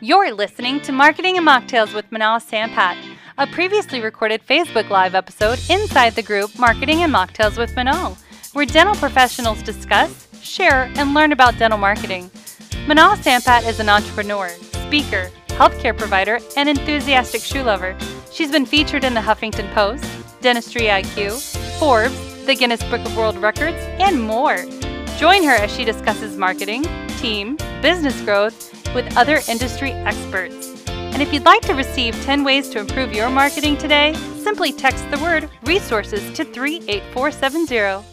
You're listening to Marketing and Mocktails with Manal Sampat, a previously recorded Facebook Live episode inside the group Marketing and Mocktails with Manal, where dental professionals discuss, share, and learn about dental marketing. Manal Sampat is an entrepreneur, speaker, healthcare provider, and enthusiastic shoe lover. She's been featured in the Huffington Post, Dentistry IQ, Forbes, the Guinness Book of World Records, and more. Join her as she discusses marketing, team, business growth, with other industry experts. And if you'd like to receive 10 ways to improve your marketing today, simply text the word resources to 38470.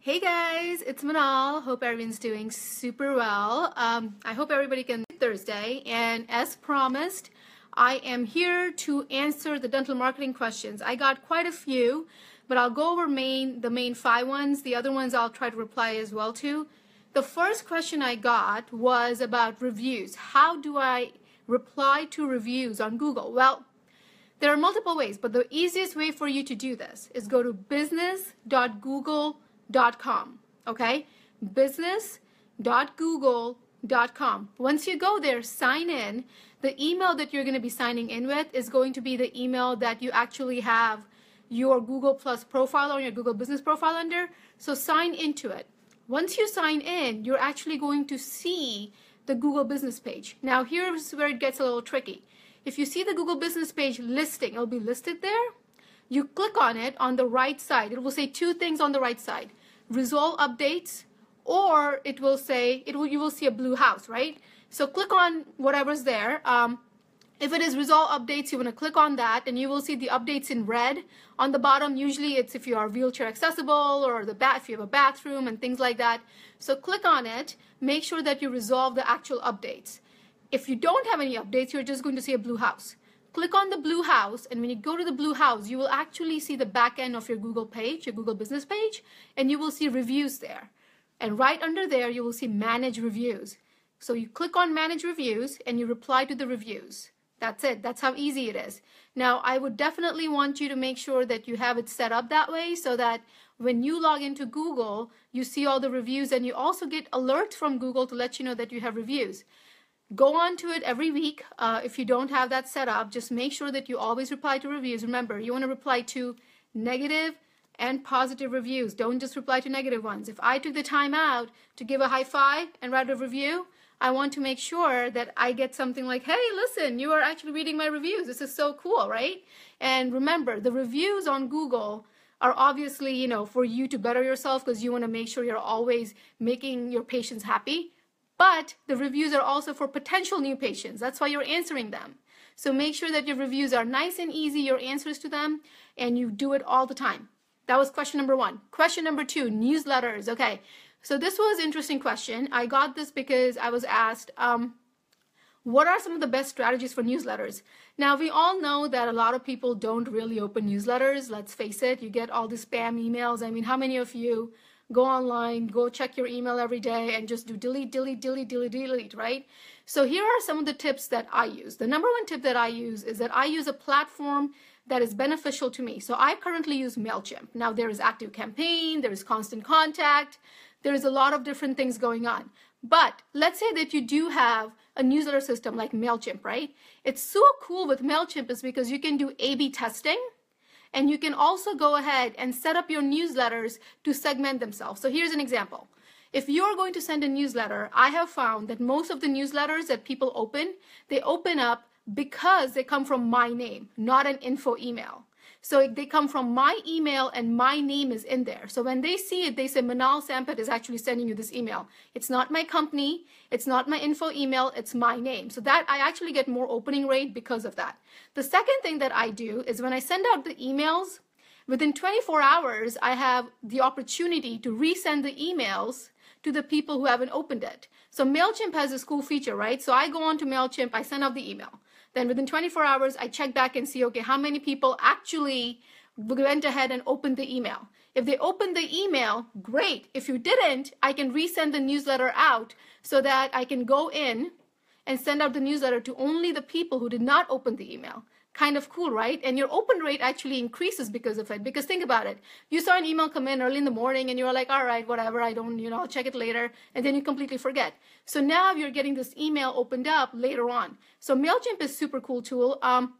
Hey guys, it's Manal. Hope everyone's doing super well. Um, I hope everybody can Thursday. And as promised, I am here to answer the dental marketing questions. I got quite a few, but I'll go over main the main five ones. The other ones I'll try to reply as well to. The first question I got was about reviews. How do I reply to reviews on Google? Well, there are multiple ways, but the easiest way for you to do this is go to business.google.com. Okay? Business.google.com. Once you go there, sign in. The email that you're going to be signing in with is going to be the email that you actually have your Google Plus profile or your Google Business profile under. So sign into it. Once you sign in, you're actually going to see the Google business page. Now here's where it gets a little tricky. If you see the Google business page listing, it'll be listed there. You click on it on the right side. It will say two things on the right side. Resolve updates or it will say, it will, you will see a blue house, right? So click on whatever's there. Um, if it is resolve updates, you want to click on that and you will see the updates in red. On the bottom, usually it's if you are wheelchair accessible or the bat if you have a bathroom and things like that. So click on it, make sure that you resolve the actual updates. If you don't have any updates, you're just going to see a blue house. Click on the blue house and when you go to the blue house, you will actually see the back end of your Google page, your Google business page, and you will see reviews there. And right under there, you will see manage reviews. So you click on manage reviews and you reply to the reviews. That's it. That's how easy it is. Now, I would definitely want you to make sure that you have it set up that way so that when you log into Google, you see all the reviews and you also get alerts from Google to let you know that you have reviews. Go on to it every week. Uh, if you don't have that set up, just make sure that you always reply to reviews. Remember, you want to reply to negative and positive reviews. Don't just reply to negative ones. If I took the time out to give a high five and write a review, I want to make sure that I get something like, hey, listen, you are actually reading my reviews. This is so cool, right? And remember, the reviews on Google are obviously, you know, for you to better yourself because you want to make sure you're always making your patients happy. But the reviews are also for potential new patients. That's why you're answering them. So make sure that your reviews are nice and easy, your answers to them, and you do it all the time. That was question number one. Question number two, newsletters. Okay, so this was interesting question. I got this because I was asked, um, what are some of the best strategies for newsletters? Now, we all know that a lot of people don't really open newsletters. Let's face it, you get all the spam emails. I mean, how many of you go online, go check your email every day and just do delete, delete, delete, delete, delete, right? So here are some of the tips that I use. The number one tip that I use is that I use a platform that is beneficial to me. So I currently use MailChimp. Now there is Active Campaign, there is Constant Contact, there's a lot of different things going on. But let's say that you do have a newsletter system like MailChimp, right? It's so cool with MailChimp is because you can do A-B testing and you can also go ahead and set up your newsletters to segment themselves. So here's an example. If you're going to send a newsletter, I have found that most of the newsletters that people open, they open up because they come from my name, not an info email. So they come from my email and my name is in there. So when they see it, they say Manal Sampat is actually sending you this email. It's not my company. It's not my info email. It's my name. So that I actually get more opening rate because of that. The second thing that I do is when I send out the emails, within 24 hours, I have the opportunity to resend the emails to the people who haven't opened it. So MailChimp has this cool feature, right? So I go on to MailChimp, I send out the email. Then within 24 hours, I check back and see, okay, how many people actually went ahead and opened the email. If they opened the email, great. If you didn't, I can resend the newsletter out so that I can go in and send out the newsletter to only the people who did not open the email. Kind of cool, right? And your open rate actually increases because of it. Because think about it. You saw an email come in early in the morning and you're like, all right, whatever, I don't, you know, I'll check it later. And then you completely forget. So now you're getting this email opened up later on. So MailChimp is super cool tool. Um,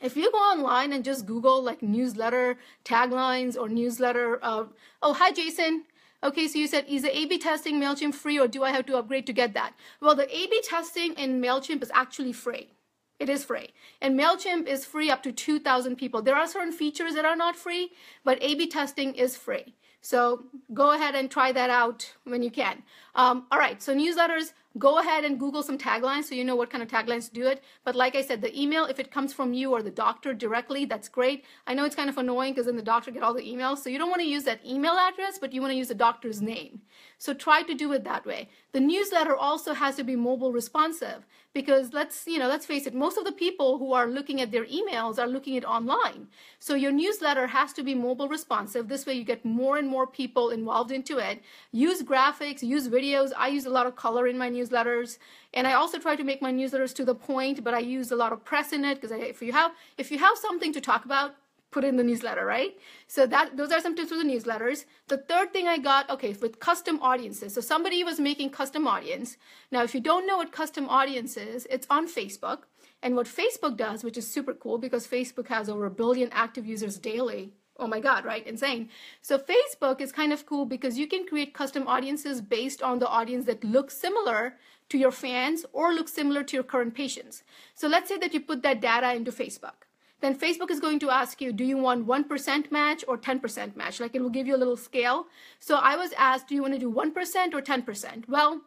if you go online and just Google like newsletter taglines or newsletter, uh, oh, hi, Jason. Okay, so you said, is the A-B testing MailChimp free or do I have to upgrade to get that? Well, the A-B testing in MailChimp is actually free. It is free. And MailChimp is free up to 2,000 people. There are certain features that are not free, but A-B testing is free. So go ahead and try that out when you can. Um, all right, so newsletters, go ahead and Google some taglines so you know what kind of taglines do it. But like I said, the email, if it comes from you or the doctor directly, that's great. I know it's kind of annoying because then the doctor get all the emails. So you don't want to use that email address, but you want to use the doctor's name. So try to do it that way. The newsletter also has to be mobile responsive because let's, you know, let's face it, most of the people who are looking at their emails are looking at online. So your newsletter has to be mobile responsive. This way you get more and more people involved into it. Use graphics, use videos. I use a lot of color in my newsletters. And I also try to make my newsletters to the point, but I use a lot of press in it because if you have if you have something to talk about, put it in the newsletter, right? So that those are some tips for the newsletters. The third thing I got, okay, with custom audiences. So somebody was making custom audience. Now, if you don't know what custom audience is, it's on Facebook. And what Facebook does, which is super cool because Facebook has over a billion active users daily. Oh my God, right? Insane. So Facebook is kind of cool because you can create custom audiences based on the audience that looks similar to your fans or look similar to your current patients. So let's say that you put that data into Facebook then Facebook is going to ask you, do you want 1% match or 10% match? Like it will give you a little scale. So I was asked, do you want to do 1% or 10%? Well,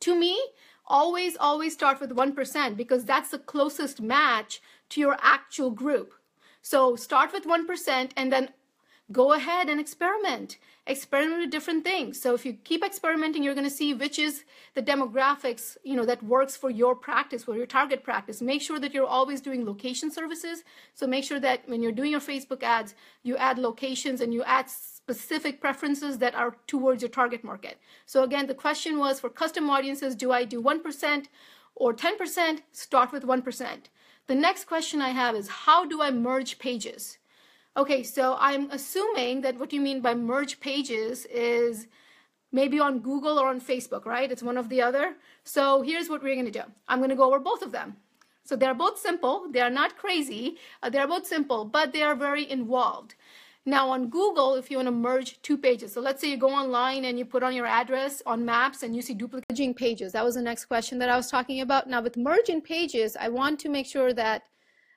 to me, always, always start with 1% because that's the closest match to your actual group. So start with 1% and then go ahead and experiment. Experiment with different things. So if you keep experimenting you're going to see which is the demographics you know that works for your practice for your target practice. Make sure that you're always doing location services. So make sure that when you're doing your facebook ads you add locations and you add specific preferences that are towards your target market. So again the question was for custom audiences do i do 1% or 10% start with 1% the next question i have is how do i merge pages Okay, so I'm assuming that what you mean by merge pages is maybe on Google or on Facebook, right? It's one of the other. So here's what we're to do. I'm to go over both of them. So they're both simple. They are not crazy. Uh, they're both simple, but they are very involved. Now on Google, if you want to merge two pages, so let's say you go online and you put on your address on maps and you see duplicating pages. That was the next question that I was talking about. Now with merging pages, I want to make sure that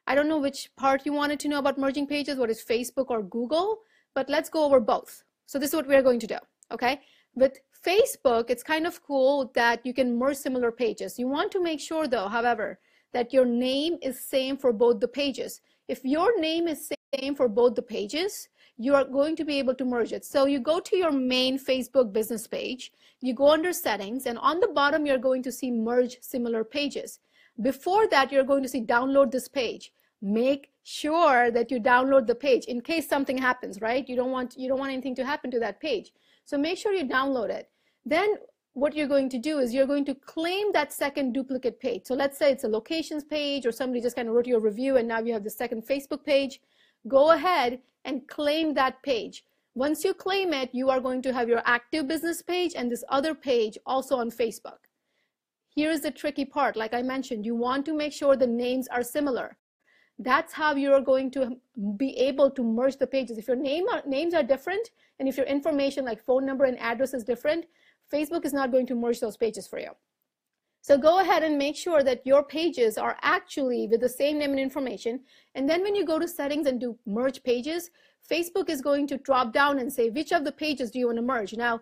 I don't know which part you wanted to know about merging pages, what is Facebook or Google, but let's go over both. So this is what we're going to do, okay? With Facebook, it's kind of cool that you can merge similar pages. You want to make sure though, however, that your name is same for both the pages. If your name is same for both the pages, you are going to be able to merge it. So you go to your main Facebook business page, you go under settings, and on the bottom, you're going to see merge similar pages. Before that, you're going to see download this page. Make sure that you download the page in case something happens, right? You don't want you don't want anything to happen to that page. So make sure you download it. Then what you're going to do is you're going to claim that second duplicate page. So let's say it's a locations page or somebody just kind of wrote you a review and now you have the second Facebook page. Go ahead and claim that page. Once you claim it, you are going to have your active business page and this other page also on Facebook. Here's the tricky part. Like I mentioned, you want to make sure the names are similar. That's how you're going to be able to merge the pages. If your name names are different, and if your information like phone number and address is different, Facebook is not going to merge those pages for you. So go ahead and make sure that your pages are actually with the same name and information. And then when you go to settings and do merge pages, Facebook is going to drop down and say, which of the pages do you want to merge? Now,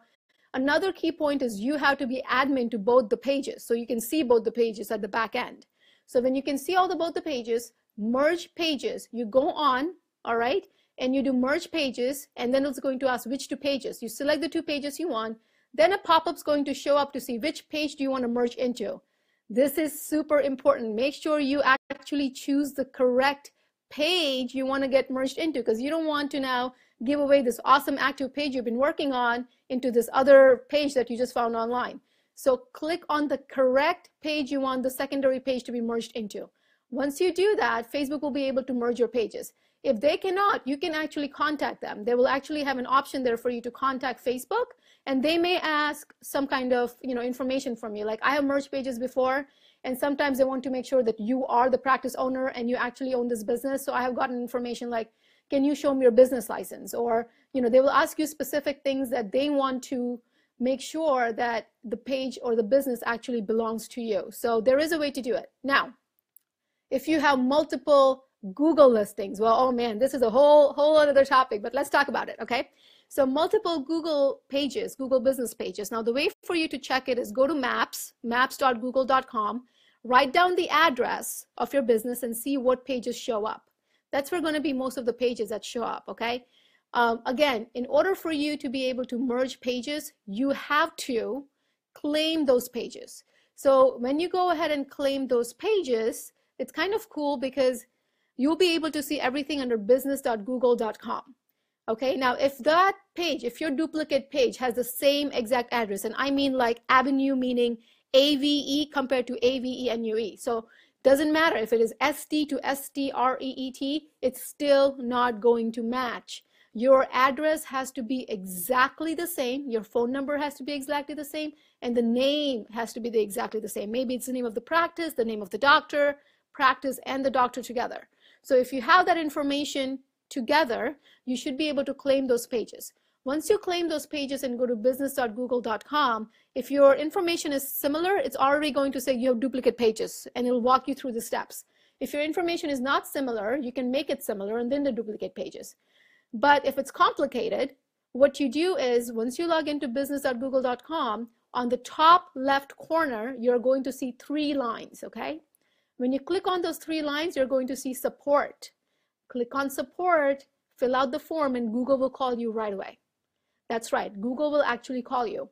Another key point is you have to be admin to both the pages so you can see both the pages at the back end. So when you can see all the both the pages, merge pages, you go on, all right, and you do merge pages, and then it's going to ask which two pages. You select the two pages you want, then a pop-up's going to show up to see which page do you want to merge into. This is super important. Make sure you actually choose the correct page you want to get merged into because you don't want to now give away this awesome active page you've been working on into this other page that you just found online. So click on the correct page you want the secondary page to be merged into. Once you do that, Facebook will be able to merge your pages. If they cannot, you can actually contact them. They will actually have an option there for you to contact Facebook and they may ask some kind of you know information from you. Like I have merged pages before and sometimes they want to make sure that you are the practice owner and you actually own this business. So I have gotten information like, can you show me your business license? Or, you know, they will ask you specific things that they want to make sure that the page or the business actually belongs to you. So there is a way to do it. Now, if you have multiple Google listings. Well, oh man, this is a whole whole other topic, but let's talk about it, okay? So multiple Google pages, Google business pages. Now the way for you to check it is go to maps, maps.google.com, write down the address of your business and see what pages show up. That's where going to be most of the pages that show up, okay? Um, again, in order for you to be able to merge pages, you have to claim those pages. So when you go ahead and claim those pages, it's kind of cool because you'll be able to see everything under business.google.com. Okay, now if that page, if your duplicate page has the same exact address, and I mean like avenue meaning AVE compared to AVE So doesn't matter if it is ST to STREET, it's still not going to match. Your address has to be exactly the same. Your phone number has to be exactly the same. And the name has to be the, exactly the same. Maybe it's the name of the practice, the name of the doctor, practice, and the doctor together. So if you have that information together, you should be able to claim those pages. Once you claim those pages and go to business.google.com, if your information is similar, it's already going to say you have duplicate pages and it'll walk you through the steps. If your information is not similar, you can make it similar and then the duplicate pages. But if it's complicated, what you do is once you log into business.google.com, on the top left corner, you're going to see three lines, okay? When you click on those three lines, you're going to see support. Click on support, fill out the form, and Google will call you right away. That's right, Google will actually call you.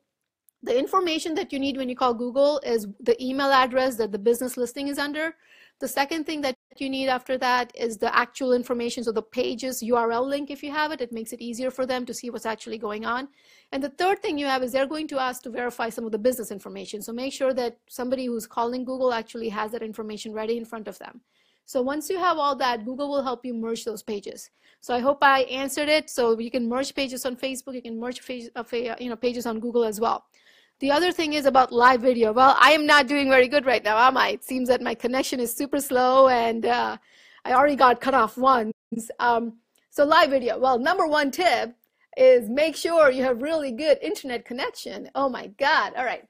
The information that you need when you call Google is the email address that the business listing is under, the second thing that you need after that is the actual information, so the page's URL link if you have it, it makes it easier for them to see what's actually going on. And the third thing you have is they're going to ask to verify some of the business information. So make sure that somebody who's calling Google actually has that information ready in front of them. So once you have all that, Google will help you merge those pages. So I hope I answered it. So you can merge pages on Facebook, you can merge page, uh, you know, pages on Google as well. The other thing is about live video. Well, I am not doing very good right now, am I? It seems that my connection is super slow and uh, I already got cut off once. Um, so live video. Well, number one tip is make sure you have really good internet connection. Oh my God. All right.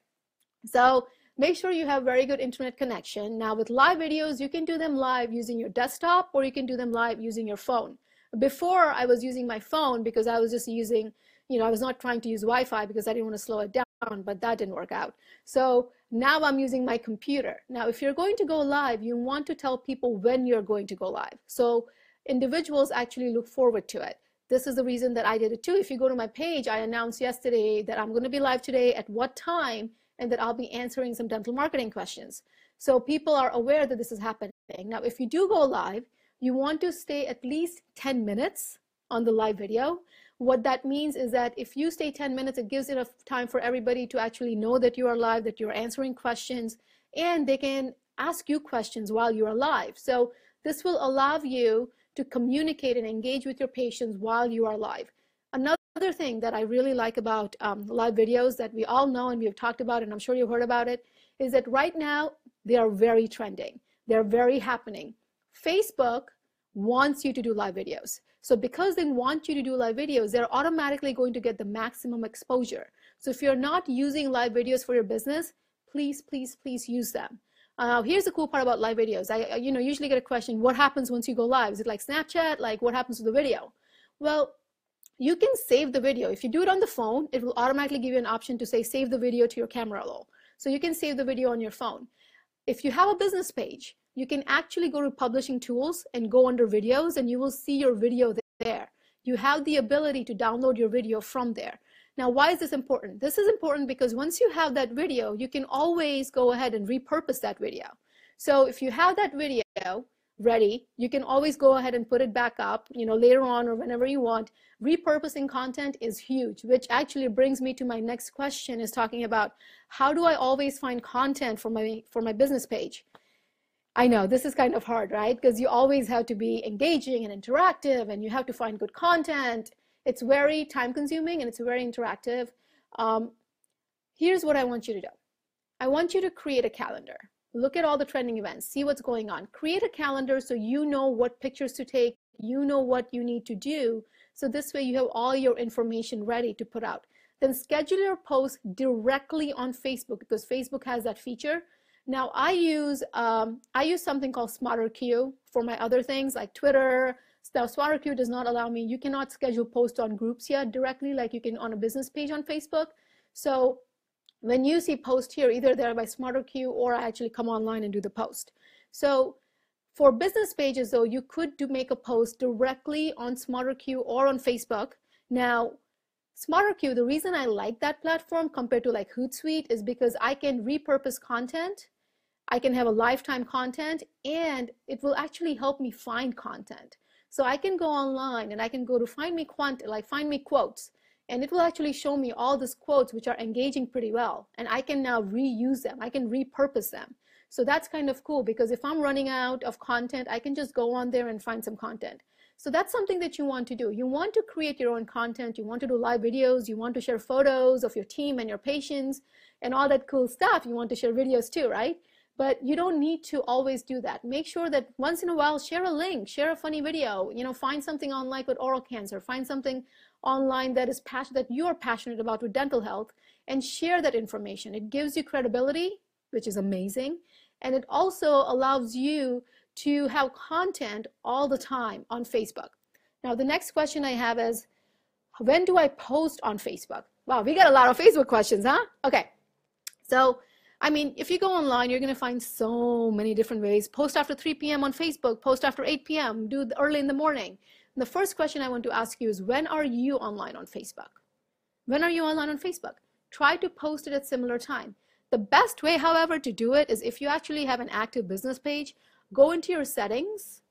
So make sure you have very good internet connection. Now with live videos, you can do them live using your desktop or you can do them live using your phone. Before I was using my phone because I was just using, you know, I was not trying to use Wi-Fi because I didn't want to slow it down but that didn't work out. So now I'm using my computer. Now, if you're going to go live, you want to tell people when you're going to go live. So individuals actually look forward to it. This is the reason that I did it too. If you go to my page, I announced yesterday that I'm going to be live today at what time and that I'll be answering some dental marketing questions. So people are aware that this is happening. Now, if you do go live, you want to stay at least 10 minutes on the live video what that means is that if you stay 10 minutes, it gives enough time for everybody to actually know that you are live, that you're answering questions, and they can ask you questions while you're live. So this will allow you to communicate and engage with your patients while you are live. Another thing that I really like about um, live videos that we all know and we've talked about, and I'm sure you've heard about it, is that right now they are very trending. They're very happening. Facebook wants you to do live videos. So because they want you to do live videos, they're automatically going to get the maximum exposure. So if you're not using live videos for your business, please, please, please use them. Uh, here's the cool part about live videos. I, you know, usually get a question, what happens once you go live? Is it like Snapchat? Like what happens to the video? Well, you can save the video. If you do it on the phone, it will automatically give you an option to say, save the video to your camera roll. So you can save the video on your phone. If you have a business page, you can actually go to publishing tools and go under videos and you will see your video there. You have the ability to download your video from there. Now, why is this important? This is important because once you have that video, you can always go ahead and repurpose that video. So if you have that video ready, you can always go ahead and put it back up, you know, later on or whenever you want. Repurposing content is huge, which actually brings me to my next question is talking about how do I always find content for my for my business page? I know this is kind of hard, right? Because you always have to be engaging and interactive and you have to find good content. It's very time consuming and it's very interactive. Um, here's what I want you to do I want you to create a calendar. Look at all the trending events, see what's going on. Create a calendar so you know what pictures to take, you know what you need to do. So this way you have all your information ready to put out. Then schedule your post directly on Facebook because Facebook has that feature. Now I use um, I use something called SmarterQueue for my other things like Twitter. Now SmarterQueue does not allow me. You cannot schedule posts on groups yet directly like you can on a business page on Facebook. So when you see posts here, either they're by SmarterQueue or I actually come online and do the post. So for business pages though, you could do make a post directly on SmarterQueue or on Facebook. Now, SmarterQueue, the reason I like that platform compared to like Hootsuite is because I can repurpose content. I can have a lifetime content and it will actually help me find content. So I can go online and I can go to find me quant, like find me quotes and it will actually show me all these quotes which are engaging pretty well and i can now reuse them. I can repurpose them. So that's kind of cool because if i'm running out of content i can just go on there and find some content. So that's something that you want to do. You want to create your own content. You want to do live videos. You want to share photos of your team and your patients and all that cool stuff. You want to share videos too right but you don't need to always do that. Make sure that once in a while share a link share a funny video you know find something online with oral cancer find something online that is passionate that you're passionate about with dental health and share that information. It gives you credibility which is amazing and it also allows you to have content all the time on facebook. Now the next question i have is when do i post on facebook? Wow we got a lot of facebook questions huh? Okay so I mean, if you go online, you're going to find so many different ways. Post after 3 p.m. on Facebook, post after 8 p.m., do early in the morning. And the first question I want to ask you is when are you online on Facebook? When are you online on Facebook? Try to post it at similar time. The best way, however, to do it is if you actually have an active business page, go into your settings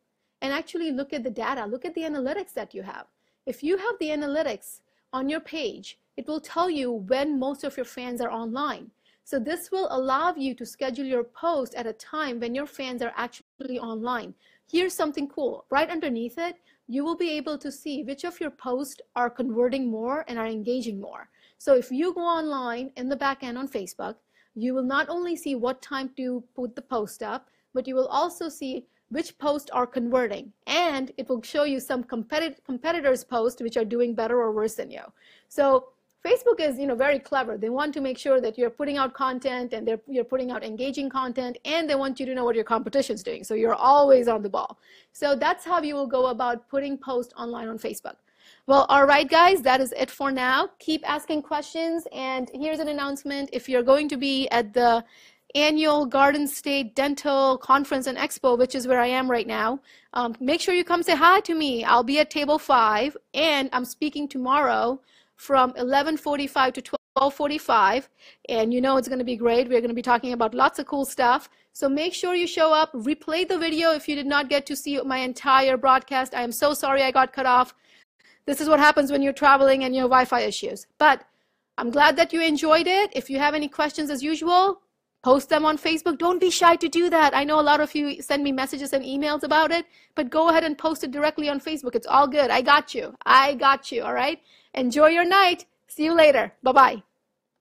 and actually look at the data, look at the analytics that you have. If you have the analytics on your page, it will tell you when most of your fans are online. So this will allow you to schedule your post at a time when your fans are actually online. Here's something cool. Right underneath it, you will be able to see which of your posts are converting more and are engaging more. So if you go online in the back end on Facebook, you will not only see what time to put the post up, but you will also see which posts are converting and it will show you some competitor competitors posts which are doing better or worse than you. So Facebook is, you know, very clever. They want to make sure that you're putting out content and they're, you're putting out engaging content and they want you to know what your competition's doing. So you're always on the ball. So that's how you will go about putting posts online on Facebook. Well, all right, guys, that is it for now. Keep asking questions. And here's an announcement. If you're going to be at the annual Garden State Dental Conference and Expo, which is where I am right now, um, make sure you come say hi to me. I'll be at table five and I'm speaking tomorrow from 11:45 to 12:45 and you know it's going to be great. We're going to be talking about lots of cool stuff. So make sure you show up, replay the video if you did not get to see my entire broadcast. I am so sorry I got cut off. This is what happens when you're traveling and you have Wi-Fi issues. But I'm glad that you enjoyed it. If you have any questions as usual, post them on Facebook. Don't be shy to do that. I know a lot of you send me messages and emails about it, but go ahead and post it directly on Facebook. It's all good. I got you. I got you. All right. Enjoy your night. See you later. Bye bye.